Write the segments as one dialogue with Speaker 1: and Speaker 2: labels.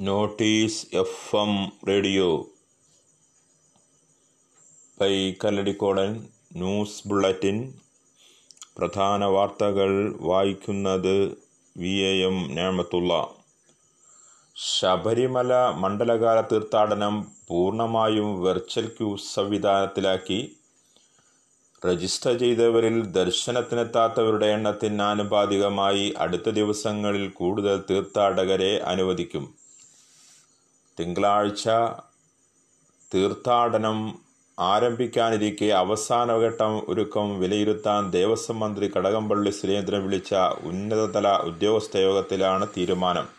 Speaker 1: Notice F M radio. Pi കല്ലടിക്കോടൻ news bulletin. പ്രധാന വാർത്തകൾ വായിക്കുന്നത് V A M Nemathulla. Sabarimala മണ്ഡലകാല തീർത്ഥാടനം പൂർണമായും വെർച്വൽ ക്യൂ സംവിധാനത്തിലാക്കി. രജിസ്റ്റർ ചെയ്തവരിൽ ദർശനത്തിനെത്താത്തവരുടെ എണ്ണത്തിന് ആനുപാതികമായി അടുത്ത ദിവസങ്ങളിൽ കൂടുതൽ തീർത്ഥാടകരെ അനുവദിക്കും. തിങ്കളാഴ്ച തീർത്ഥാടനം ആരംഭിക്കാനിരിക്കെ അവസാനഘട്ടം ഒരുക്കം വിലയിരുത്താൻ ദേവസ്വം മന്ത്രി കടകംപള്ളി സുരേന്ദ്രൻ വിളിച്ച ഉന്നതതല ഉദ്യോഗസ്ഥ യോഗത്തിലാണ് തീരുമാനം.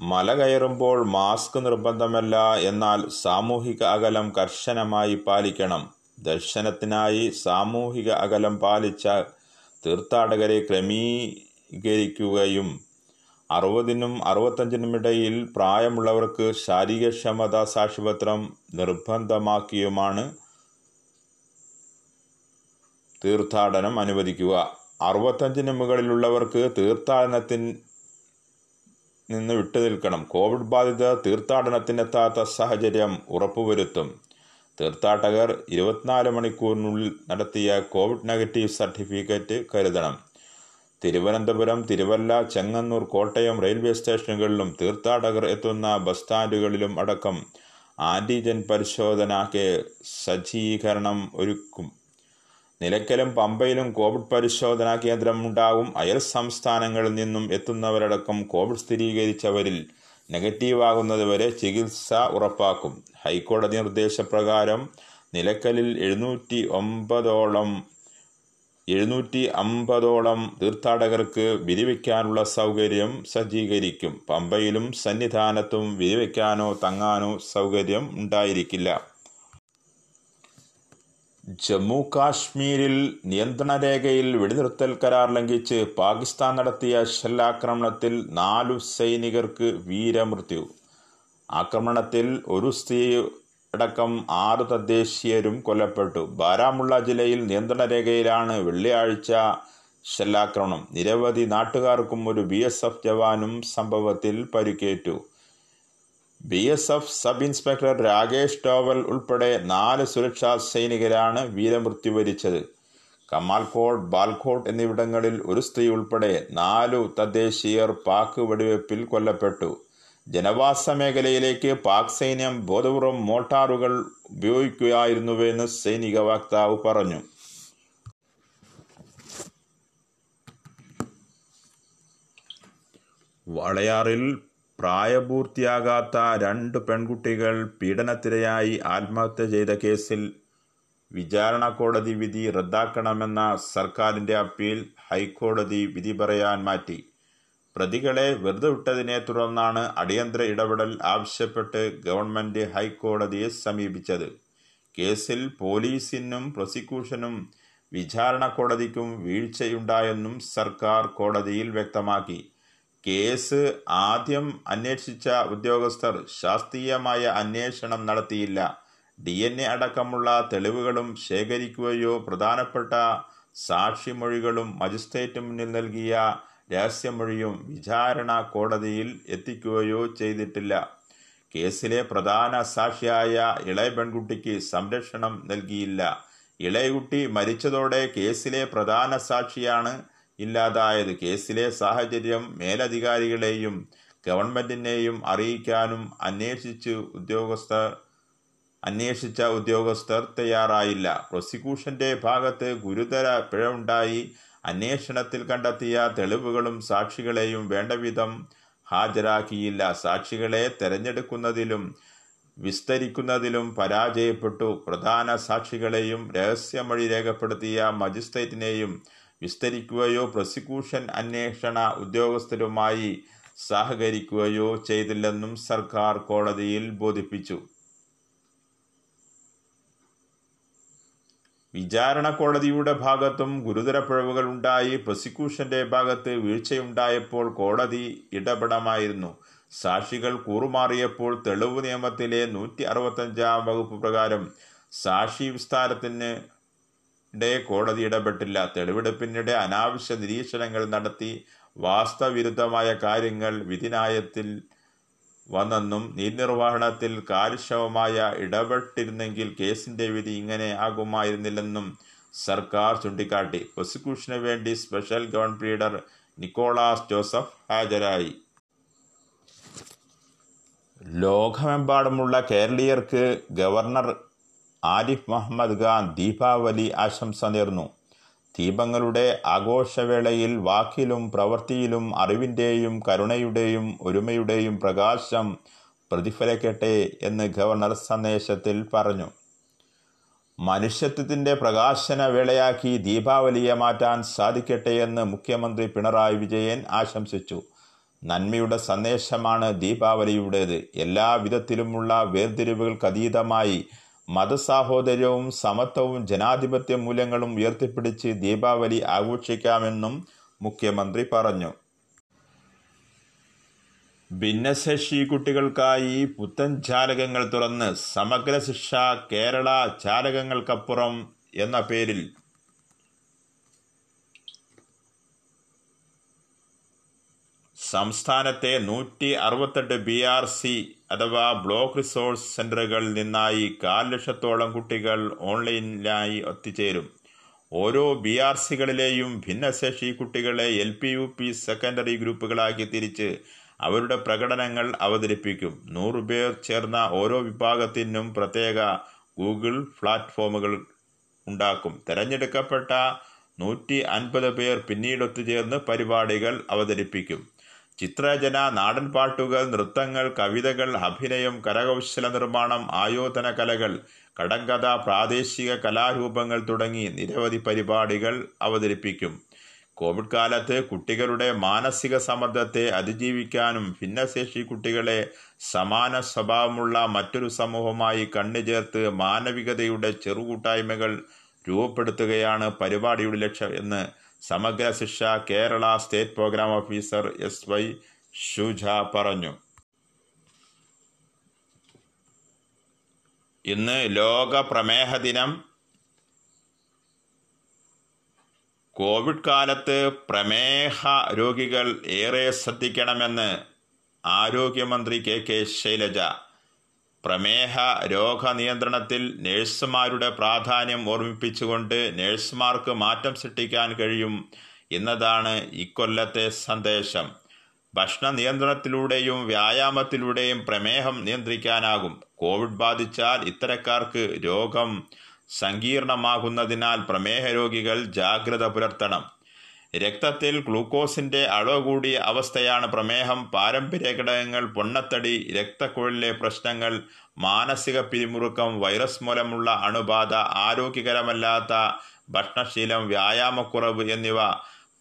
Speaker 1: മല കയറുമ്പോൾ മാസ്ക് നിർബന്ധമല്ല എന്നാൽ സാമൂഹിക അകലം കർശനമായി പാലിക്കണം. ദർശനത്തിനായി സാമൂഹിക അകലം പാലിച്ച തീർത്ഥാടകരെ ക്രമീകരിക്കുകയും അറുപതിനും അറുപത്തഞ്ചിനും ഇടയിൽ പ്രായമുള്ളവർക്ക് ശാരീരക്ഷമതാ സാക്ഷ്യപത്രം നിർബന്ധമാക്കിയുമാണ് തീർത്ഥാടനം അനുവദിക്കുക. അറുപത്തഞ്ചിന് മുകളിലുള്ളവർക്ക് തീർത്ഥാടനത്തിൽ നിന്ന് വിട്ടുനിൽക്കണം കോവിഡ് ബാധിത തീർത്ഥാടനത്തിനെത്താത്ത സാഹചര്യം ഉറപ്പുവരുത്തും. തീർത്ഥാടകർ ഇരുപത്തിനാല് മണിക്കൂറിനുള്ളിൽ നടത്തിയ കോവിഡ് നെഗറ്റീവ് സർട്ടിഫിക്കറ്റ് കരുതണം. തിരുവനന്തപുരം തിരുവല്ല ചെങ്ങന്നൂർ കോട്ടയം റെയിൽവേ സ്റ്റേഷനുകളിലും തീർത്ഥാടകർ എത്തുന്ന ബസ് സ്റ്റാൻഡുകളിലും അടക്കം ആന്റിജൻ പരിശോധനയ്ക്ക് സജ്ജീകരണം ഒരുക്കും. നിലയ്ക്കലും പമ്പയിലും കോവിഡ് പരിശോധനാ കേന്ദ്രം ഉണ്ടാകും അയൽ സംസ്ഥാനങ്ങളിൽ നിന്നും എത്തുന്നവരടക്കം കോവിഡ് സ്ഥിരീകരിച്ചവരിൽ നെഗറ്റീവാകുന്നതുവരെ ചികിത്സ ഉറപ്പാക്കും. ഹൈക്കോടതി നിർദ്ദേശപ്രകാരം നിലയ്ക്കലിൽ എഴുന്നൂറ്റി ഒമ്പതോളം എഴുന്നൂറ്റി അമ്പതോളം തീർത്ഥാടകർക്ക് വിരിവയ്ക്കാനുള്ള സൗകര്യം സജ്ജീകരിക്കും. പമ്പയിലും സന്നിധാനത്തും വിരിവയ്ക്കാനോ തങ്ങാനോ സൗകര്യം ഉണ്ടായിരിക്കില്ല. ജമ്മു കാശ്മീരിൽ നിയന്ത്രണരേഖയിൽ വെടിനിർത്തൽ കരാർ ലംഘിച്ച് പാകിസ്ഥാൻ നടത്തിയ ഷെല്ലാക്രമണത്തിൽ നാലു സൈനികർക്ക് വീരമൃത്യു. ആക്രമണത്തിൽ ഒരു സ്ത്രീ അടക്കം ആറ് തദ്ദേശീയരും കൊല്ലപ്പെട്ടു. ബാരാമുള്ള ജില്ലയിൽ നിയന്ത്രണ രേഖയിലാണ് വെള്ളിയാഴ്ച ഷെല്ലാക്രമണം നിരവധി നാട്ടുകാർക്കും ഒരു ബി എസ് എഫ് ജവാനും സംഭവത്തിൽ പരിക്കേറ്റു. B S F sub inspector Rakesh Tovel ഉൾപ്പെടെ നാല് സുരക്ഷാ സൈനികരാണ് വീരമൃത്യു വരിച്ചത്. കമാൽകോട്ട് ബാൽകോട്ട് എന്നിവിടങ്ങളിൽ ഒരു സ്ത്രീ ഉൾപ്പെടെ നാലു തദ്ദേശീയർ പാക്ക് വെടിവെപ്പിൽ കൊല്ലപ്പെട്ടു. ജനവാസ മേഖലയിലേക്ക് പാക് സൈന്യം ബോധപൂർവം മോട്ടാറുകൾ ഉപയോഗിക്കുകയായിരുന്നുവെന്ന് സൈനിക വക്താവ് പറഞ്ഞു. വളയാറിൽ പ്രായപൂർത്തിയാകാത്ത രണ്ട് പെൺകുട്ടികൾ പീഡനത്തിരയായി ആത്മഹത്യ ചെയ്ത കേസിൽ വിചാരണ കോടതി വിധി റദ്ദാക്കണമെന്ന സർക്കാരിന്റെ അപ്പീൽ ഹൈക്കോടതി വിധി പറയാൻ മാറ്റി. പ്രതികളെ വെറുതെ വിട്ടതിനെ തുടർന്നാണ് അടിയന്തര ഇടപെടൽ ആവശ്യപ്പെട്ട് ഗവൺമെന്റ് ഹൈക്കോടതിയെ സമീപിച്ചത്. കേസിൽ പോലീസിനും പ്രോസിക്യൂഷനും വിചാരണ കോടതിക്കും വീഴ്ചയുണ്ടായെന്നും സർക്കാർ കോടതിയിൽ വ്യക്തമാക്കി. കേസ് ആദ്യം അന്വേഷിച്ച ഉദ്യോഗസ്ഥർ ശാസ്ത്രീയമായ അന്വേഷണം നടത്തിയില്ല. ഡി എൻ എ അടക്കമുള്ള തെളിവുകളും ശേഖരിക്കുകയോ പ്രധാനപ്പെട്ട സാക്ഷിമൊഴികളും മജിസ്ട്രേറ്റ് മുന്നിൽ നൽകിയ രഹസ്യമൊഴിയും വിചാരണ കോടതിയിൽ എത്തിക്കുകയോ ചെയ്തിട്ടില്ല. കേസിലെ പ്രധാന സാക്ഷിയായ ഇളയ പെൺകുട്ടിക്ക് സംരക്ഷണം നൽകിയില്ല. ഇളയകുട്ടി മരിച്ചതോടെ കേസിലെ പ്രധാന സാക്ഷിയാണ് ഇല്ലാതായത്. കേസിലെ സാഹചര്യം മേലധികാരികളെയും ഗവൺമെന്റിനെയും അറിയിക്കാനും അന്വേഷിച്ച് ഉദ്യോഗസ്ഥർ അന്വേഷിച്ച ഉദ്യോഗസ്ഥർ തയ്യാറായില്ല. പ്രോസിക്യൂഷന്റെ ഭാഗത്ത് ഗുരുതര പിഴവുണ്ടായി. അന്വേഷണത്തിൽ കണ്ടെത്തിയ തെളിവുകളും സാക്ഷികളെയും വേണ്ടവിധം ഹാജരാക്കിയില്ല. സാക്ഷികളെ തെരഞ്ഞെടുക്കുന്നതിലും വിസ്തരിക്കുന്നതിലും പരാജയപ്പെട്ടു. പ്രധാന സാക്ഷികളെയും രഹസ്യമൊഴി രേഖപ്പെടുത്തിയ മജിസ്ട്രേറ്റിനെയും വിസ്തരിക്കുകയോ പ്രോസിക്യൂഷൻ അന്വേഷണ ഉദ്യോഗസ്ഥരുമായി സഹകരിക്കുകയോ ചെയ്തില്ലെന്നും സർക്കാർ കോടതിയിൽ ബോധിപ്പിച്ചു. വിചാരണ കോടതിയുടെ ഭാഗത്തും ഗുരുതര പിഴവുകൾ ഉണ്ടായി. പ്രോസിക്യൂഷന്റെ ഭാഗത്ത് വീഴ്ചയുണ്ടായപ്പോൾ കോടതി ഇടപെടമായിരുന്നു. സാക്ഷികൾ കൂറുമാറിയപ്പോൾ തെളിവ് നിയമത്തിലെ നൂറ്റി അറുപത്തഞ്ചാം വകുപ്പ് പ്രകാരം സാക്ഷി വിസ്താരത്തിന് കോടതി ഇടപെട്ടില്ല. തെളിവെടുപ്പിനിടെ അനാവശ്യ നിരീക്ഷണങ്ങൾ നടത്തി വാസ്തവിരുദ്ധമായ കാര്യങ്ങൾ വിധിനായത്തിൽ വന്നെന്നും നീതിനിർവഹണത്തിൽ കാര്യക്ഷമമായ ഇടപെട്ടിരുന്നെങ്കിൽ കേസിന്റെ വിധി ഇങ്ങനെ ആകുമായിരുന്നില്ലെന്നും സർക്കാർ ചൂണ്ടിക്കാട്ടി. പ്രോസിക്യൂഷന് വേണ്ടി special government leader Nicholas Joseph ഹാജരായി. ലോകമെമ്പാടുമുള്ള കേരളീയർക്ക് ഗവർണർ ആരിഫ് മുഹമ്മദ് ഖാൻ ദീപാവലി ആശംസ നേർന്നു. ദീപങ്ങളുടെ ആഘോഷവേളയിൽ വാക്കിലും പ്രവൃത്തിയിലും അറിവിന്റെയും കരുണയുടെയും ഒരുമയുടെയും പ്രകാശം പ്രതിഫലിക്കട്ടെ എന്ന് ഗവർണർ സന്ദേശത്തിൽ പറഞ്ഞു. മനുഷ്യത്വത്തിന്റെ പ്രകാശന വേളയാക്കി ദീപാവലിയെ മാറ്റാൻ സാധിക്കട്ടെ എന്ന് മുഖ്യമന്ത്രി പിണറായി വിജയൻ ആശംസിച്ചു. നന്മയുടെ സന്ദേശമാണ് ദീപാവലിയുടേത്. എല്ലാ വിധത്തിലുമുള്ള വേർതിരിവുകൾക്കതീതമായി മതസാഹോദര്യവും സമത്വവും ജനാധിപത്യ മൂല്യങ്ങളും ഉയർത്തിപ്പിടിച്ച് ദീപാവലി ആഘോഷിക്കാമെന്നും മുഖ്യമന്ത്രി പറഞ്ഞു. ഭിന്നശേഷി കുട്ടികൾക്കായി പുത്തൻ ചാലകങ്ങൾ തുറന്ന് സമഗ്ര ശിക്ഷ കേരള ചാലകങ്ങൾക്കപ്പുറം എന്ന പേരിൽ സംസ്ഥാനത്തെ നൂറ്റി അറുപത്തെട്ട് ബി ആർ സി അഥവാ ബ്ലോക്ക് റിസോഴ്സ് സെന്ററുകളിൽ നിന്നായി കാൽ ലക്ഷത്തോളം കുട്ടികൾ ഓൺലൈനിലായി എത്തിച്ചേരും. ഓരോ ബി ആർ സികളിലെയും ഭിന്നശേഷി കുട്ടികളെ L P U P secondary ഗ്രൂപ്പുകളാക്കി തിരിച്ച് അവരുടെ പ്രകടനങ്ങൾ അവതരിപ്പിക്കും. നൂറ് പേർ ചേർന്ന ഓരോ വിഭാഗത്തിനും പ്രത്യേക ഗൂഗിൾ പ്ലാറ്റ്ഫോമുകൾ ഉണ്ടാക്കും. തിരഞ്ഞെടുക്കപ്പെട്ട നൂറ്റി അൻപത് പേർ പിന്നീട് ഒത്തുചേർന്ന് പരിപാടികൾ അവതരിപ്പിക്കും. ചിത്രരചന നാടൻ പാട്ടുകൾ നൃത്തങ്ങൾ കവിതകൾ അഭിനയം കരകൗശല നിർമ്മാണം ആയോധന കലകൾ കടങ്കഥ പ്രാദേശിക കലാരൂപങ്ങൾ തുടങ്ങി നിരവധി പരിപാടികൾ അവതരിപ്പിക്കും. കോവിഡ് കാലത്ത് കുട്ടികളുടെ മാനസിക സമ്മർദ്ദത്തെ അതിജീവിക്കാനും ഭിന്നശേഷി കുട്ടികളെ സമാന സ്വഭാവമുള്ള മറ്റൊരു സമൂഹമായി കണ്ണുചേർത്ത് മാനവികതയുടെ ചെറുകൂട്ടായ്മകൾ രൂപപ്പെടുത്തുകയാണ് പരിപാടിയുടെ ലക്ഷ്യം എന്ന് Samagra Shiksha Kerala state program officer S Y Shuja പറഞ്ഞു. ഇന്ന് ലോക പ്രമേഹ ദിനം. കോവിഡ് കാലത്ത് പ്രമേഹ രോഗികൾ ഏറെ ശ്രദ്ധിക്കണമെന്ന് ആരോഗ്യമന്ത്രി കെ കെ ശൈലജ പ്രമേഹ രോഗനിയന്ത്രണത്തിൽ നഴ്സുമാരുടെ പ്രാധാന്യം ഓർമ്മിപ്പിച്ചുകൊണ്ട് നഴ്സുമാർക്ക് മാറ്റം സൃഷ്ടിക്കാൻ കഴിയും എന്നതാണ് ഇക്കൊല്ലത്തെ സന്ദേശം. ഭക്ഷണ നിയന്ത്രണത്തിലൂടെയും വ്യായാമത്തിലൂടെയും പ്രമേഹം നിയന്ത്രിക്കാനാകും. കോവിഡ് ബാധിച്ചാൽ ഇത്തരക്കാർക്ക് രോഗം സങ്കീർണമാകുന്നതിനാൽ പ്രമേഹ രോഗികൾ ജാഗ്രത പുലർത്തണം. രക്തത്തിൽ ഗ്ലൂക്കോസിന്റെ അളവ് കൂടിയ അവസ്ഥയാണ് പ്രമേഹം. പാരമ്പര്യ ഘടകങ്ങൾ പൊണ്ണത്തടി രക്തക്കുഴലിലെ പ്രശ്നങ്ങൾ മാനസിക പിരിമുറുക്കം വൈറസ് മൂലമുള്ള അണുബാധ ആരോഗ്യകരമല്ലാത്ത ഭക്ഷണശീലം വ്യായാമക്കുറവ് എന്നിവ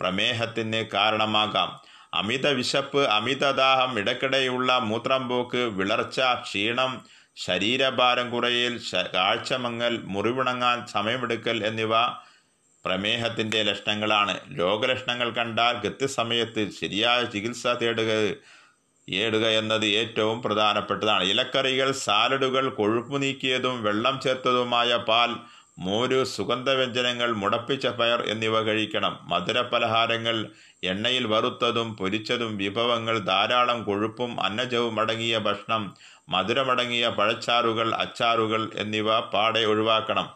Speaker 1: പ്രമേഹത്തിന് കാരണമാകാം. അമിത വിശപ്പ് അമിതദാഹം ഇടയ്ക്കിടെയുള്ള മൂത്രം പോക്ക് വിളർച്ച ക്ഷീണം ശരീരഭാരം കുറയൽ കാഴ്ചമങ്ങൽ മുറിവിണങ്ങാൻ സമയമെടുക്കൽ എന്നിവ പ്രമേഹത്തിന്റെ ലക്ഷണങ്ങളാണ്. രോഗലക്ഷണങ്ങൾ കണ്ടാൽ കൃത്യസമയത്ത് ശരിയായ ചികിത്സ തേടുക ഏടുക എന്നത് ഏറ്റവും പ്രധാനപ്പെട്ടതാണ്. ഇലക്കറികൾ സാലഡുകൾ കൊഴുപ്പ് നീക്കിയതും വെള്ളം ചേർത്തതുമായ പാൽ മോര് സുഗന്ധവ്യഞ്ജനങ്ങൾ മുടപ്പിച്ച പയർ എന്നിവ കഴിക്കണം. മധുര പലഹാരങ്ങൾ എണ്ണയിൽ വറുത്തതും പൊരിച്ചതും വിഭവങ്ങൾ ധാരാളം കൊഴുപ്പും അന്നജവും അടങ്ങിയ ഭക്ഷണം മധുരമടങ്ങിയ പഴച്ചാറുകൾ അച്ചാറുകൾ എന്നിവ പാടെ ഒഴിവാക്കണം.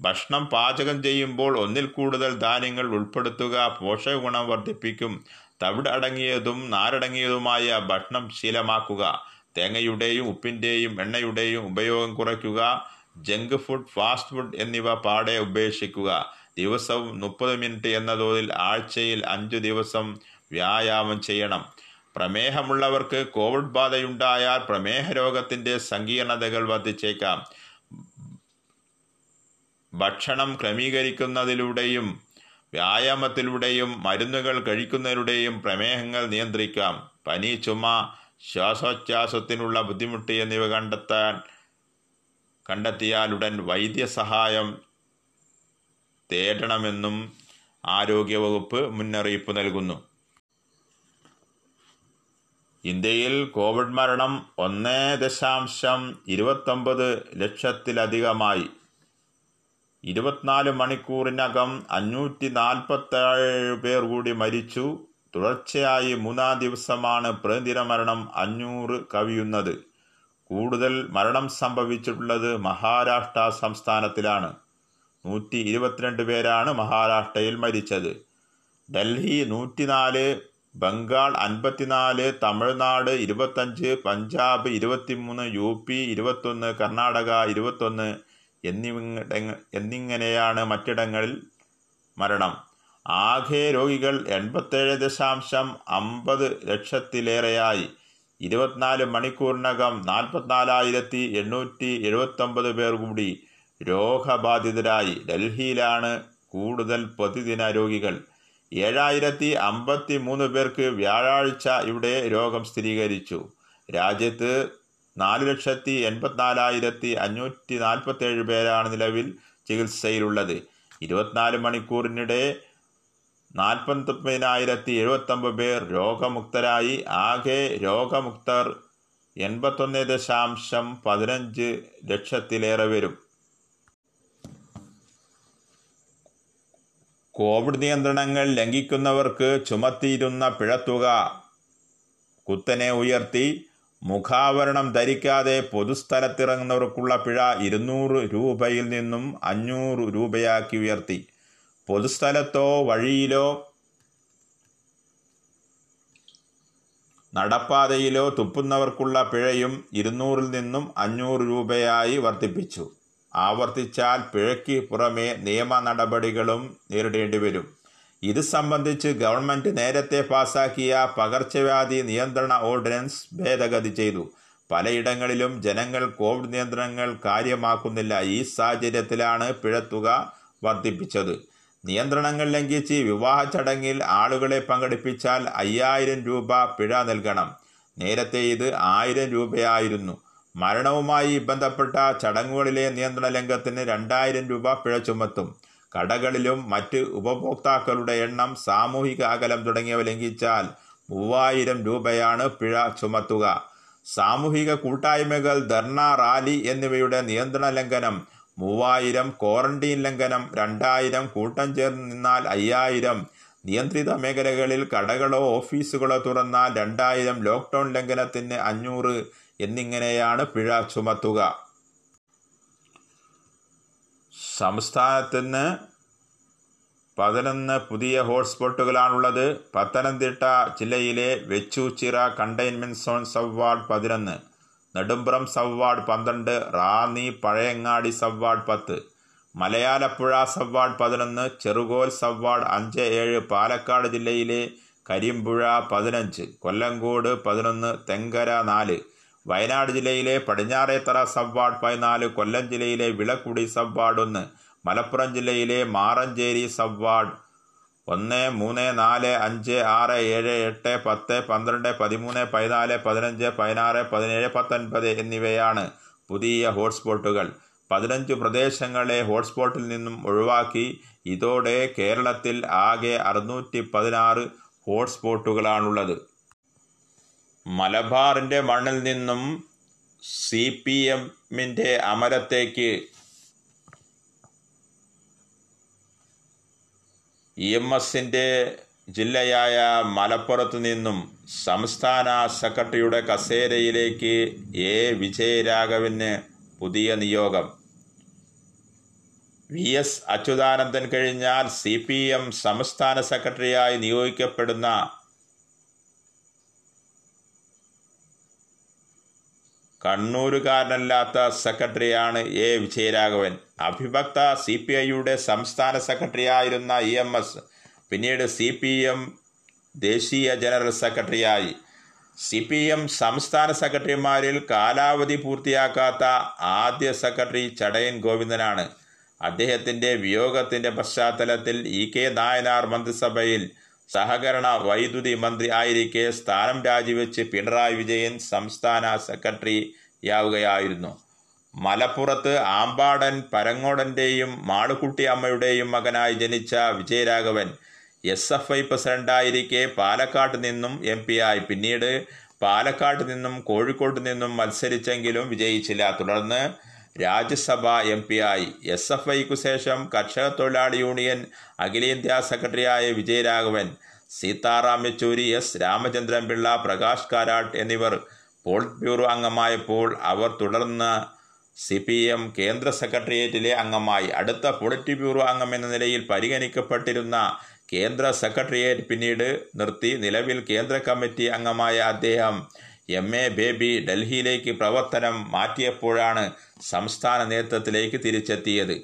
Speaker 1: ഭക്ഷണം പാചകം ചെയ്യുമ്പോൾ ഒന്നിൽ കൂടുതൽ ധാന്യങ്ങൾ ഉൾപ്പെടുത്തുക പോഷകഗുണം വർദ്ധിപ്പിക്കും. തവിട് അടങ്ങിയതും നാരടങ്ങിയതുമായ ഭക്ഷണം ശീലമാക്കുക. തേങ്ങയുടെയും ഉപ്പിന്റെയും എണ്ണയുടെയും ഉപയോഗം കുറയ്ക്കുക. ജങ്ക് ഫുഡ് ഫാസ്റ്റ് ഫുഡ് എന്നിവ പാടെ ഉപേക്ഷിക്കുക. ദിവസവും മുപ്പത് മിനിറ്റ് എന്ന തോതിൽ ആഴ്ചയിൽ അഞ്ചു ദിവസം വ്യായാമം ചെയ്യണം. പ്രമേഹമുള്ളവർക്ക് കോവിഡ് ബാധയുണ്ടായാൽ പ്രമേഹ രോഗത്തിന്റെ സങ്കീർണതകൾ വർദ്ധിച്ചേക്കാം. ഭക്ഷണം ക്രമീകരിക്കുന്നതിലൂടെയും വ്യായാമത്തിലൂടെയും മരുന്നുകൾ കഴിക്കുന്നതിലൂടെയും പ്രമേഹങ്ങൾ നിയന്ത്രിക്കാം. പനി ചുമ ശ്വാസോച്ഛ്വാസത്തിനുള്ള ബുദ്ധിമുട്ട് എന്നിവ കണ്ടെത്താൻ കണ്ടെത്തിയാലുടൻ വൈദ്യസഹായം തേടണമെന്നും ആരോഗ്യവകുപ്പ് മുന്നറിയിപ്പ് നൽകുന്നു. ഇന്ത്യയിൽ കോവിഡ് മരണം ഒന്ന് ദശാംശം ഇരുപത്തൊമ്പത് ലക്ഷത്തിലധികമായി. ഇരുപത്തിനാല് മണിക്കൂറിനകം അഞ്ഞൂറ്റി നാൽപ്പത്തേഴ് പേർ കൂടി മരിച്ചു. തുടർച്ചയായി മൂന്നാം ദിവസമാണ് പ്രതിദിന മരണം അഞ്ഞൂറ് കവിയുന്നത്. കൂടുതൽ മരണം സംഭവിച്ചിട്ടുള്ളത് മഹാരാഷ്ട്ര സംസ്ഥാനത്തിലാണ്. നൂറ്റി ഇരുപത്തിരണ്ട് പേരാണ് മഹാരാഷ്ട്രയിൽ മരിച്ചത്. ഡൽഹി നൂറ്റിനാല് ബംഗാൾ അൻപത്തിനാല് തമിഴ്നാട് ഇരുപത്തഞ്ച് പഞ്ചാബ് ഇരുപത്തിമൂന്ന് യു പി ഇരുപത്തൊന്ന് കർണാടക ഇരുപത്തൊന്ന് എന്നിവിടങ്ങ എന്നിങ്ങനെയാണ് മറ്റിടങ്ങളിൽ മരണം. ആകെ രോഗികൾ എൺപത്തേഴ് ദശാംശം അമ്പത് ലക്ഷത്തിലേറെയായി. ഇരുപത്തിനാല് മണിക്കൂറിനകം നാൽപ്പത്തിനാലായിരത്തി എണ്ണൂറ്റി എഴുപത്തൊമ്പത് പേർ കൂടി രോഗബാധിതരായി. ഡൽഹിയിലാണ് കൂടുതൽ പ്രതിദിന രോഗികൾ. ഏഴായിരത്തി അമ്പത്തി മൂന്ന് പേർക്ക് വ്യാഴാഴ്ച ഇവിടെ രോഗം സ്ഥിരീകരിച്ചു. രാജ്യത്ത് നാല് ലക്ഷത്തി എൺപത്തിനാലായിരത്തി അഞ്ഞൂറ്റി നാൽപ്പത്തേഴ് പേരാണ് നിലവിൽ ചികിത്സയിലുള്ളത്. ഇരുപത്തിനാല് മണിക്കൂറിനിടെ നാൽപ്പത്തൊമ്പതിനായിരത്തി എഴുപത്തൊമ്പത് പേർ രോഗമുക്തരായി. ആകെ രോഗമുക്തർ എൺപത്തൊന്ന് ദശാംശം പതിനഞ്ച് ലക്ഷത്തിലേറെ വരും കോവിഡ് നിയന്ത്രണങ്ങൾ ലംഘിക്കുന്നവർക്ക് ചുമത്തിയിരുന്ന പിഴത്തുക കുത്തനെ ഉയർത്തി. മുഖാവരണം ധരിക്കാതെ പൊതുസ്ഥലത്തിറങ്ങുന്നവർക്കുള്ള പിഴ ഇരുന്നൂറ് രൂപയിൽ നിന്നും അഞ്ഞൂറ് രൂപയാക്കി ഉയർത്തി. പൊതുസ്ഥലത്തോ വഴിയിലോ നടപ്പാതയിലോ തുപ്പുന്നവർക്കുള്ള പിഴയും ഇരുന്നൂറിൽ നിന്നും അഞ്ഞൂറ് രൂപയായി വർദ്ധിപ്പിച്ചു. ആവർത്തിച്ചാൽ പിഴയ്ക്ക് പുറമെ നിയമ നടപടികളും നേരിടേണ്ടി വരും. ഇത് സംബന്ധിച്ച് ഗവൺമെന്റ് നേരത്തെ പാസാക്കിയ പകർച്ചവ്യാധി നിയന്ത്രണ ഓർഡിനൻസ് ഭേദഗതി ചെയ്തു. പലയിടങ്ങളിലും ജനങ്ങൾ കോവിഡ് നിയന്ത്രണങ്ങൾ കാര്യമാക്കുന്നില്ല. ഈ സാഹചര്യത്തിലാണ് പിഴത്തുക വർദ്ധിപ്പിച്ചത്. നിയന്ത്രണങ്ങൾ ലംഘിച്ച് വിവാഹ ചടങ്ങിൽ ആളുകളെ പങ്കെടുപ്പിച്ചാൽ അയ്യായിരം രൂപ പിഴ നൽകണം. നേരത്തെ ഇത് ആയിരം രൂപയായിരുന്നു. മരണവുമായി ബന്ധപ്പെട്ട ചടങ്ങുകളിലെ നിയന്ത്രണ ലംഘനത്തിന് രണ്ടായിരം രൂപ പിഴ ചുമത്തും. കടകളിലും മറ്റ് ഉപഭോക്താക്കളുടെ എണ്ണം സാമൂഹിക അകലം തുടങ്ങിയവ ലംഘിച്ചാൽ മൂവായിരം രൂപയാണ് പിഴ ചുമത്തുക. സാമൂഹിക കൂട്ടായ്മകൾ ധർണ റാലി എന്നിവയുടെ നിയന്ത്രണ ലംഘനം മൂവായിരം ക്വാറന്റീൻ ലംഘനം രണ്ടായിരം കൂട്ടം ചേർന്ന് നിന്നാൽ അയ്യായിരം നിയന്ത്രിത മേഖലകളിൽ കടകളോ ഓഫീസുകളോ തുറന്നാൽ രണ്ടായിരം ലോക്ക്ഡൌൺ ലംഘനത്തിന് അഞ്ഞൂറ് എന്നിങ്ങനെയാണ് പിഴ ചുമത്തുക. സംസ്ഥാനത്തിന് പതിനൊന്ന് പുതിയ ഹോട്ട്സ്പോട്ടുകളാണുള്ളത്. പത്തനംതിട്ട ജില്ലയിലെ വെച്ചൂച്ചിറ കണ്ടെയ്ൻമെന്റ് സോൺ സബ്വാർഡ് പതിനൊന്ന് നെടുമ്പ്രം സബ്വാർഡ് പന്ത്രണ്ട് റാന്നി പഴയങ്ങാടി സബ്വാർഡ് പത്ത് മലയാലപ്പുഴ സബ്വാർഡ് പതിനൊന്ന് ചെറുകോൽ സബ്വാർഡ് അഞ്ച് ഏഴ് പാലക്കാട് ജില്ലയിലെ കരിമ്പുഴ പതിനഞ്ച് കൊല്ലങ്കോട് പതിനൊന്ന് തെങ്കര നാല് വയനാട് ജില്ലയിലെ പടിഞ്ഞാറേത്തറ സബ് വാർഡ് പതിനാല് കൊല്ലം ജില്ലയിലെ വിളക്കുടി സബ് വാർഡ് ഒന്ന് മലപ്പുറം ജില്ലയിലെ മാറഞ്ചേരി സബ് വാർഡ് ഒന്ന് മൂന്ന് നാല് അഞ്ച് ആറ് ഏഴ് എട്ട് പത്ത് പന്ത്രണ്ട് പതിമൂന്ന് പതിനാല് പതിനഞ്ച് പതിനാറ് പതിനേഴ് പത്തൊൻപത് എന്നിവയാണ് പുതിയ ഹോട്ട്സ്പോട്ടുകൾ. പതിനഞ്ച് പ്രദേശങ്ങളെ ഹോട്ട്സ്പോട്ടിൽ നിന്നും ഒഴിവാക്കി ഇതോടെ കേരളത്തിൽ ആകെ അറുന്നൂറ്റി പതിനാറ് ഹോട്ട്സ്പോട്ടുകളാണുള്ളത്. മലബാറിന്റെ മണ്ണിൽ നിന്നും സി പി എമ്മിന്റെ അമരത്തേക്ക് ഇ എം എസിന്റെ ജില്ലയായ മലപ്പുറത്ത് നിന്നും സംസ്ഥാന സെക്രട്ടറിയുടെ കസേരയിലേക്ക് എ വിജയരാഘവന് പുതിയ നിയോഗം. വി എസ് അച്യുതാനന്ദൻ കഴിഞ്ഞാൽ സി പി എം സംസ്ഥാന സെക്രട്ടറിയായി നിയോഗിക്കപ്പെടുന്ന കണ്ണൂരുകാരനല്ലാത്ത സെക്രട്ടറിയാണ് എ വിജയരാഘവൻ. അഭിഭക്ത സി പി ഐയുടെ സംസ്ഥാന സെക്രട്ടറിയായിരുന്ന ഇ എം എസ് പിന്നീട് സി പി എം ദേശീയ ജനറൽ സെക്രട്ടറിയായി. സി പി എം സംസ്ഥാന സെക്രട്ടറിമാരിൽ കാലാവധി പൂർത്തിയാക്കാത്ത ആദ്യ സെക്രട്ടറി ചടയൻ ഗോവിന്ദനാണ്. അദ്ദേഹത്തിന്റെ വിയോഗത്തിന്റെ പശ്ചാത്തലത്തിൽ ഇ കെ നായനാർ മന്ത്രിസഭയിൽ സഹകരണ വൈദ്യുതി മന്ത്രി ആയിരിക്കെ സ്ഥാനം രാജിവെച്ച് പിണറായി വിജയൻ സംസ്ഥാന സെക്രട്ടറിയാവുകയായിരുന്നു മലപ്പുറത്ത് ആമ്പാടൻ പരങ്ങോടന്റെയും മാളുക്കുട്ടി അമ്മയുടെയും മകനായി ജനിച്ച വിജയരാഘവൻ എസ് എഫ് ഐ പ്രസിഡന്റായിരിക്കെ പാലക്കാട്ട് നിന്നും എം പി ആയി. പിന്നീട് പാലക്കാട്ട് നിന്നും കോഴിക്കോട്ട് നിന്നും മത്സരിച്ചെങ്കിലും വിജയിച്ചില്ല. തുടർന്ന് രാജ്യസഭ എം ആയി. എസ് എഫ് ഐക്കു ശേഷം കർഷക തൊഴിലാളി യൂണിയൻ അഖിലേന്ത്യാ സെക്രട്ടറിയായ വിജയരാഘവൻ സീതാറാം യെച്ചൂരി എസ്. രാമചന്ദ്രൻ പിള്ള പ്രകാശ് കാരാട്ട് എന്നിവർ പോളിറ്റ് ബ്യൂറോ അംഗമായപ്പോൾ അവർ തുടർന്ന് സി പി എം കേന്ദ്ര സെക്രട്ടേറിയറ്റിലെ അംഗമായി. അടുത്ത പോളിറ്റ് ബ്യൂറോ അംഗം എന്ന നിലയിൽ പരിഗണിക്കപ്പെട്ടിരുന്ന കേന്ദ്ര സെക്രട്ടേറിയറ്റ് പിന്നീട് നിർത്തി. നിലവിൽ കേന്ദ്ര കമ്മിറ്റി അംഗമായ അദ്ദേഹം എം എ ബേബി ഡൽഹിയിലേക്ക് പ്രവർത്തനം മാറ്റിയപ്പോഴാണ് സംസ്ഥാന നേതൃത്വത്തിലേക്ക് തിരിച്ചെത്തിയത്.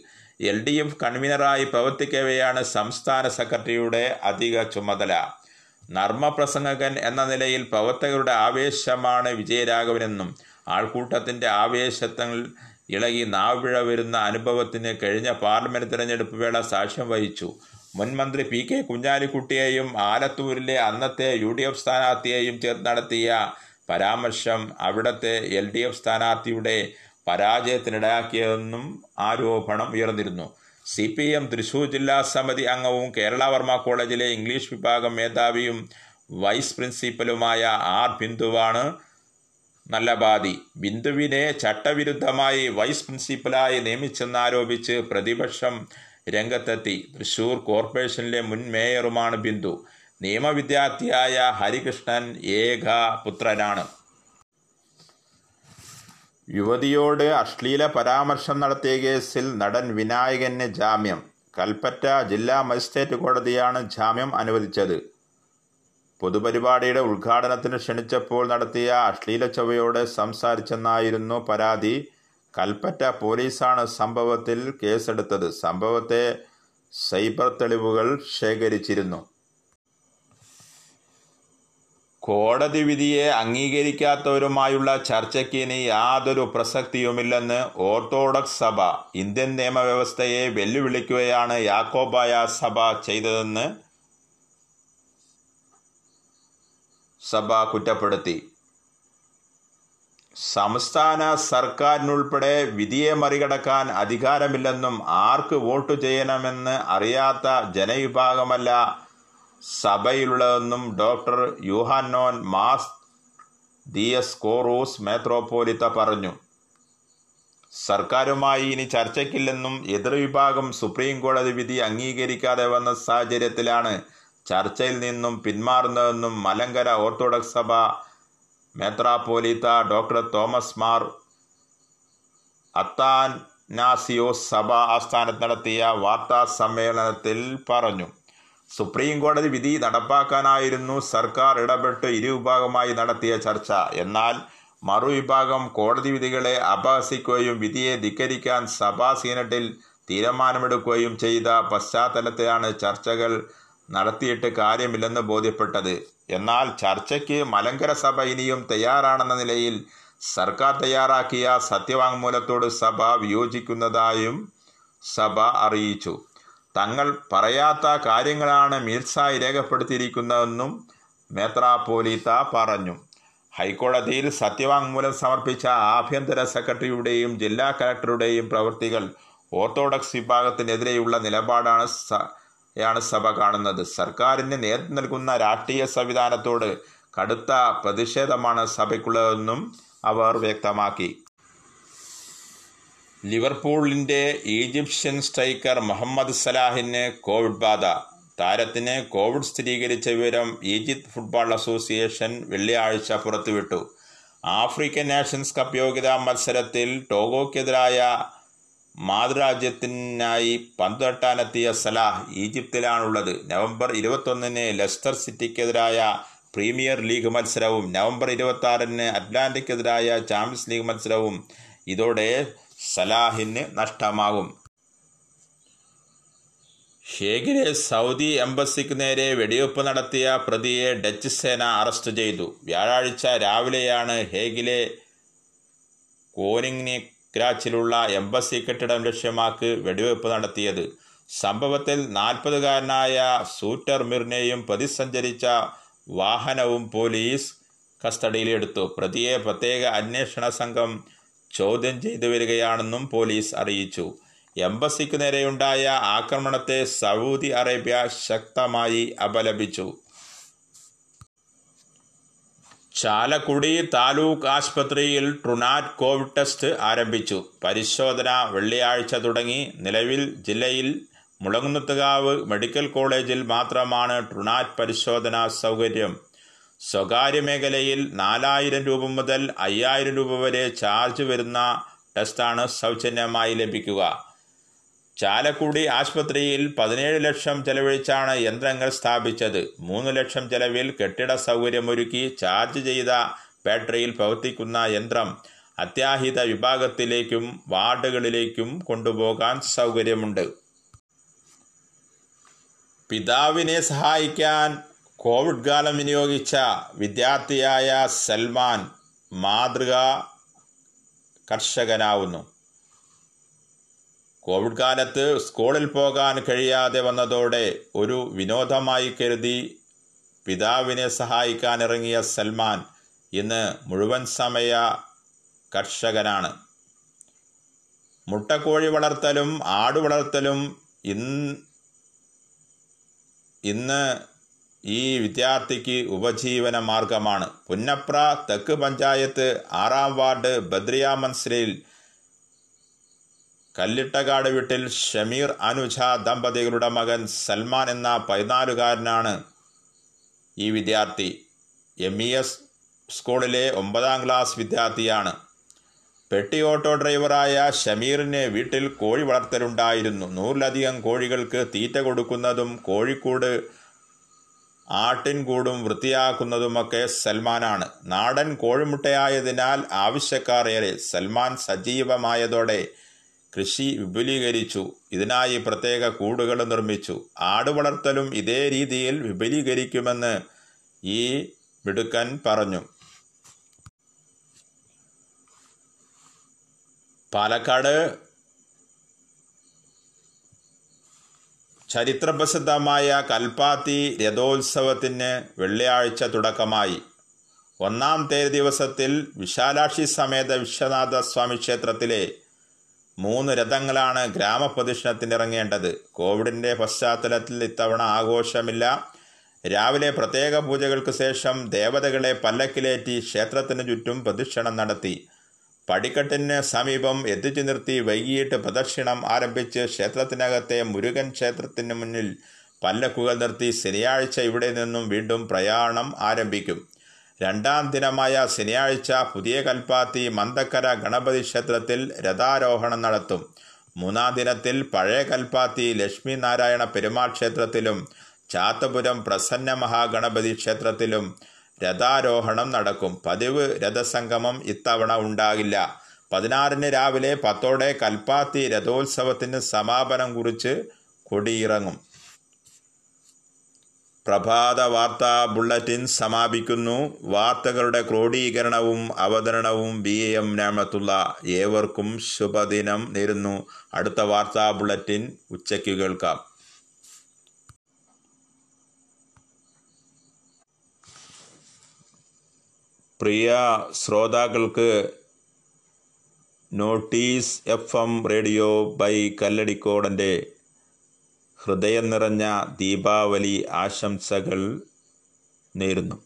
Speaker 1: എൽ ഡി എഫ് കൺവീനറായി പ്രവർത്തിക്കവെയാണ് സംസ്ഥാന സെക്രട്ടറിയുടെ അധിക ചുമതല. നർമ്മപ്രസംഗകൻ എന്ന നിലയിൽ പ്രവർത്തകരുടെ ആവേശമാണ് വിജയരാഘവനെന്നും ആൾക്കൂട്ടത്തിന്റെ ആവേശത്തിൽ ഇളകി നാവിഴ വരുന്ന അനുഭവത്തിന് കഴിഞ്ഞ പാർലമെന്റ് തിരഞ്ഞെടുപ്പ് വേള സാക്ഷ്യം വഹിച്ചു. മുൻമന്ത്രി പി കെ കുഞ്ഞാലിക്കുട്ടിയെയും ആലത്തൂരിലെ അന്നത്തെ യു ഡി എഫ് സ്ഥാനാർത്ഥിയെയും ചേർത്ത് നടത്തിയ പരാമർശം അവിടത്തെ എൽ ഡി എഫ് സ്ഥാനാർത്ഥിയുടെ പരാജയത്തിനിടയാക്കിയതെന്നും ആരോപണം ഉയർന്നിരുന്നു. സി പി എം തൃശൂർ ജില്ലാ സമിതി അംഗവും കേരള വർമ്മ കോളേജിലെ ഇംഗ്ലീഷ് വിഭാഗം മേധാവിയും വൈസ് പ്രിൻസിപ്പലുമായ ആർ ബിന്ദുവാണ് നല്ല ബാധി. ബിന്ദുവിനെ ചട്ടവിരുദ്ധമായി വൈസ് പ്രിൻസിപ്പലായി നിയമിച്ചെന്നാരോപിച്ച് പ്രതിപക്ഷം രംഗത്തെത്തി. തൃശൂർ കോർപ്പറേഷനിലെ മുൻ മേയറുമാണ് ബിന്ദു. നിയമവിദ്യാർത്ഥിയായ ഹരികൃഷ്ണൻ ഏക പുത്രനാണ്. യുവതിയോട് അശ്ലീല പരാമർശം നടത്തിയ കേസിൽ നടൻ വിനായകന് ജാമ്യം. കൽപ്പറ്റ ജില്ലാ മജിസ്ട്രേറ്റ് കോടതിയാണ് ജാമ്യം അനുവദിച്ചത്. പൊതുപരിപാടിയുടെ ഉദ്ഘാടനത്തിന് ക്ഷണിച്ചപ്പോൾ നടത്തിയ അശ്ലീല ചൊവ്വയോട് സംസാരിച്ചെന്നായിരുന്നു പരാതി. കൽപ്പറ്റ പോലീസാണ് സംഭവത്തിൽ കേസെടുത്തത്. സംഭവത്തെ സൈബർ തെളിവുകൾ ശേഖരിച്ചിരുന്നു. കോടതി വിധിയെ അംഗീകരിക്കാത്തവരുമായുള്ള ചർച്ചയ്ക്ക് ഇനി യാതൊരു പ്രസക്തിയുമില്ലെന്ന് ഓർത്തഡോക്സ് സഭ ഇന്ത്യൻ നിയമവ്യവസ്ഥയെ വെല്ലുവിളിക്കുകയാണ് യാക്കോബായ സഭ ചെയ്തതെന്ന് സഭ കുറ്റപ്പെടുത്തി. സംസ്ഥാന സർക്കാരിനുൾപ്പെടെ വിധിയെ മറികടക്കാൻ അധികാരമില്ലെന്നും ആർക്ക് വോട്ട് ചെയ്യണമെന്ന് അറിയാത്ത ജനവിഭാഗമല്ല സഭയിലുള്ളതെന്നും ഡോക്ടർ യുഹാനോൻ മാസ് ദിയസ് കോറൂസ് മെത്രോപോലിത്ത പറഞ്ഞു. സർക്കാരുമായി ഇനി ചർച്ചയ്ക്കില്ലെന്നും എതിർവിഭാഗം സുപ്രീം കോടതി വിധി അംഗീകരിക്കാതെ വന്ന സാഹചര്യത്തിലാണ് ചർച്ചയിൽ നിന്നും പിന്മാറുന്നതെന്നും മലങ്കര ഓർത്തഡോക്സ് സഭ മെത്രാപോലിത്ത ഡോക്ടർ തോമസ് മാർ അത്താനാസിയോസ് സഭ ആസ്ഥാനത്ത് നടത്തിയ വാർത്താ സമ്മേളനത്തിൽ പറഞ്ഞു. സുപ്രീം കോടതി വിധി നടപ്പാക്കാനായിരുന്നു സർക്കാർ ഇടപെട്ട് ഇരുവിഭാഗമായി നടത്തിയ ചർച്ച. എന്നാൽ മറുവിഭാഗം കോടതി വിധികളെ അപഹസിക്കുകയും വിധിയെ ധിക്കരിക്കാൻ സഭാ സീനറ്റിൽ തീരുമാനമെടുക്കുകയും ചെയ്ത പശ്ചാത്തലത്തിലാണ് ചർച്ചകൾ നടത്തിയിട്ട് കാര്യമില്ലെന്ന് ബോധ്യപ്പെട്ടത്. എന്നാൽ ചർച്ചയ്ക്ക് മലങ്കര സഭ ഇനിയും തയ്യാറാണെന്ന നിലയിൽ സർക്കാർ തയ്യാറാക്കിയ സത്യവാങ്മൂലത്തോട് സഭ വിയോജിക്കുന്നതായും സഭ അറിയിച്ചു. തങ്ങൾ പറയാത്ത കാര്യങ്ങളാണ് മീർസായി രേഖപ്പെടുത്തിയിരിക്കുന്നതെന്നും മെത്രാപോലീത്ത പറഞ്ഞു. ഹൈക്കോടതിയിൽ സത്യവാങ്മൂലം സമർപ്പിച്ച ആഭ്യന്തര സെക്രട്ടറിയുടെയും ജില്ലാ കലക്ടറുടെയും പ്രവൃത്തികൾ ഓർത്തഡോക്സ് വിഭാഗത്തിനെതിരെയുള്ള നിലപാടാണ് യാണ് സഭ കാണുന്നത്. സർക്കാരിന് നേതൃത്വം നൽകുന്ന രാഷ്ട്രീയ സംവിധാനത്തോട് കടുത്ത പ്രതിഷേധമാണ് സഭയ്ക്കുള്ളതെന്നും അവർ വ്യക്തമാക്കി. ലിവർപൂളിന്റെ ഈജിപ്ഷ്യൻ സ്ട്രൈക്കർ മുഹമ്മദ് സലാഹിന് കോവിഡ് ബാധ. താരത്തിന് കോവിഡ് സ്ഥിരീകരിച്ച വിവരം ഈജിപ്ത് ഫുട്ബോൾ അസോസിയേഷൻ വെള്ളിയാഴ്ച പുറത്തുവിട്ടു. ആഫ്രിക്കൻ നാഷൻസ് കപ്പ് യോഗ്യതാ മത്സരത്തിൽ ടോഗോക്കെതിരായ മാതൃരാജ്യത്തിനായി പന്തുതട്ടാനെത്തിയ സലാഹ് ഈജിപ്തിലാണുള്ളത്. നവംബർ ഇരുപത്തൊന്നിന് ലെസ്റ്റർ സിറ്റിക്കെതിരായ പ്രീമിയർ ലീഗ് മത്സരവും നവംബർ ഇരുപത്തി ആറിന് അറ്റ്ലാന്റിക്കെതിരായ ചാമ്പ്യൻസ് ലീഗ് മത്സരവും. ഇതോടെ സലാഹിന് നഷ്ടമാകും. ഹേഗിലെ സൗദി എംബസിക്ക് നേരെ വെടിവെപ്പ് നടത്തിയ പ്രതിയെ ഡച്ച് സേന അറസ്റ്റ് ചെയ്തു. വ്യാഴാഴ്ച രാവിലെയാണ് ഹേഗിലെ കോനിങ്ങിനെ ക്രാച്ചിലുള്ള എംബസി കെട്ടിടം ലക്ഷ്യമാക്കി വെടിവെപ്പ് നടത്തിയത്. സംഭവത്തിൽ നാൽപ്പതുകാരനായ സൂറ്റർ മിർനെയും പ്രതി സഞ്ചരിച്ച വാഹനവും പോലീസ് കസ്റ്റഡിയിലെടുത്തു. പ്രതിയെ പ്രത്യേക അന്വേഷണ സംഘം ചോദ്യം ചെയ്തു വരികയാണെന്നും പോലീസ് അറിയിച്ചു. എംബസിക്ക് നേരെയുണ്ടായ ആക്രമണത്തെ സൗദി അറേബ്യ ശക്തമായി അപലപിച്ചു. ചാലക്കുടി താലൂക്ക് ആശുപത്രിയിൽ ട്രുനാറ്റ് കോവിഡ് ടെസ്റ്റ് ആരംഭിച്ചു. പരിശോധന വെള്ളിയാഴ്ച തുടങ്ങി. നിലവിൽ ജില്ലയിൽ മുളങ്ങുന്നത്തുകാവ് മെഡിക്കൽ കോളേജിൽ മാത്രമാണ് ട്രുനാറ്റ് പരിശോധനാ സൗകര്യം. സ്വകാര്യ മേഖലയിൽ നാലായിരം രൂപ മുതൽ അയ്യായിരം രൂപ വരെ ചാർജ് വരുന്ന ടെസ്റ്റാണ് സൗജന്യമായി ലഭിക്കുക. ചാലക്കുടി ആശുപത്രിയിൽ പതിനേഴ് ലക്ഷം ചെലവഴിച്ചാണ് യന്ത്രങ്ങൾ സ്ഥാപിച്ചത്. മൂന്ന് ലക്ഷം ചെലവിൽ കെട്ടിട സൗകര്യമൊരുക്കി ചാർജ് ചെയ്ത ബാറ്ററിയിൽ പ്രവർത്തിക്കുന്ന യന്ത്രം അത്യാഹിത വിഭാഗത്തിലേക്കും വാർഡുകളിലേക്കും കൊണ്ടുപോകാൻ സൗകര്യമുണ്ട്. പിതാവിനെ സഹായിക്കാൻ കോവിഡ് കാലം വിനിയോഗിച്ച വിദ്യാർത്ഥിയായ സൽമാൻ മാതൃക കർഷകനാവുന്നു. കോവിഡ് കാലത്ത് സ്കൂളിൽ പോകാൻ കഴിയാതെ വന്നതോടെ ഒരു വിനോദമായി കരുതി പിതാവിനെ സഹായിക്കാൻ ഇറങ്ങിയ സൽമാൻ ഇന്ന് മുഴുവൻ സമയ കർഷകനാണ്. മുട്ടക്കോഴി വളർത്തലും ആട് വളർത്തലും ഇന്ന് ഇന്ന് ഈ വിദ്യാർത്ഥിക്ക് ഉപജീവന മാർഗമാണ്. പുന്നപ്ര തെക്ക് പഞ്ചായത്ത് ആറാം വാർഡ് ബദ്രിയ മൻസ്രയിൽ കല്ലിട്ടകാട് വീട്ടിൽ ഷമീർ അനുജ ദമ്പതികളുടെ മകൻ സൽമാൻ എന്ന പതിനാലുകാരനാണ് ഈ വിദ്യാർത്ഥി. എം ഇ എസ് സ്കൂളിലെ ഒമ്പതാം ക്ലാസ് വിദ്യാർത്ഥിയാണ്. പെട്ടി ഓട്ടോ ഡ്രൈവറായ ഷമീറിന് വീട്ടിൽ കോഴി വളർത്തലുണ്ടായിരുന്നു. നൂറിലധികം കോഴികൾക്ക് തീറ്റ കൊടുക്കുന്നതും കോഴിക്കൂട് ആട്ടിൻകൂടും വൃത്തിയാക്കുന്നതുമൊക്കെ സൽമാനാണ്. നാടൻ കോഴിമുട്ടയായതിനാൽ ആവശ്യക്കാർ ഏറെ സൽമാൻ സജീവമായതോടെ കൃഷി വിപുലീകരിച്ചു. ഇതിനായി പ്രത്യേക കൂടുകൾ നിർമ്മിച്ചു. ആട് വളർത്തലും ഇതേ രീതിയിൽ വിപുലീകരിക്കുമെന്ന് ഈ മിടുക്കൻ പറഞ്ഞു. പാലക്കാട് ചരിത്രപ്രസിദ്ധമായ കൽപ്പാത്തി രഥോത്സവത്തിന് വെള്ളിയാഴ്ച തുടക്കമായി. ഒന്നാം തേര് ദിവസത്തിൽ വിശാലാക്ഷി സമേത വിശ്വനാഥ സ്വാമി ക്ഷേത്രത്തിലെ മൂന്ന് രഥങ്ങളാണ് ഗ്രാമപ്രദക്ഷിണത്തിന് ഇറങ്ങേണ്ടത് കോവിഡിന്റെ പശ്ചാത്തലത്തിൽ ഇത്തവണ ആഘോഷമില്ല. രാവിലെ പ്രത്യേക പൂജകൾക്ക് ശേഷം ദേവതകളെ പല്ലക്കിലേറ്റി ക്ഷേത്രത്തിന് ചുറ്റും പ്രദക്ഷിണം നടത്തി. പടിക്കെട്ടിന് സമീപം എത്തിച്ചു നിർത്തി വൈകിട്ട് പ്രദക്ഷിണം ആരംഭിച്ച് ക്ഷേത്രത്തിനകത്തെ മുരുകൻ ക്ഷേത്രത്തിന് മുന്നിൽ പല്ലക്കുകൾ നിർത്തി ശനിയാഴ്ച ഇവിടെ നിന്നും വീണ്ടും പ്രയാണം ആരംഭിക്കും. രണ്ടാം ദിനമായ ശനിയാഴ്ച പുതിയ കൽപ്പാത്തി മന്തക്കര ഗണപതി ക്ഷേത്രത്തിൽ രഥാരോഹണം നടത്തും. മൂന്നാം ദിനത്തിൽ പഴയ കൽപ്പാത്തി ലക്ഷ്മി നാരായണ പെരുമാൾ ക്ഷേത്രത്തിലും ചാത്തപുരം പ്രസന്ന മഹാഗണപതി ക്ഷേത്രത്തിലും രഥാരോഹണം നടക്കും. പതിവ് രഥസംഗമം ഇത്തവണ ഉണ്ടാകില്ല. പതിനാറിന് രാവിലെ പത്തോടെ കൽപ്പാത്തി രഥോത്സവത്തിന് സമാപനം കുറിച്ച് കൊടിയിറങ്ങും. പ്രഭാത വാർത്താ ബുള്ളറ്റിൻ സമാപിക്കുന്നു. വാർത്തകളുടെ ക്രോഡീകരണവും അവതരണവും ബി എം നാമത്തുള്ള ഏവർക്കും ശുഭദിനം നേരുന്നു. അടുത്ത വാർത്താ ബുള്ളറ്റിൻ ഉച്ചയ്ക്ക് കേൾക്കാം. പ്രിയ ശ്രോതാക്കൾക്ക് notice F M radio by കല്ലടിക്കോടന്റെ ഹൃദയം നിറഞ്ഞ ദീപാവലി ആശംസകൾ നേരുന്നു.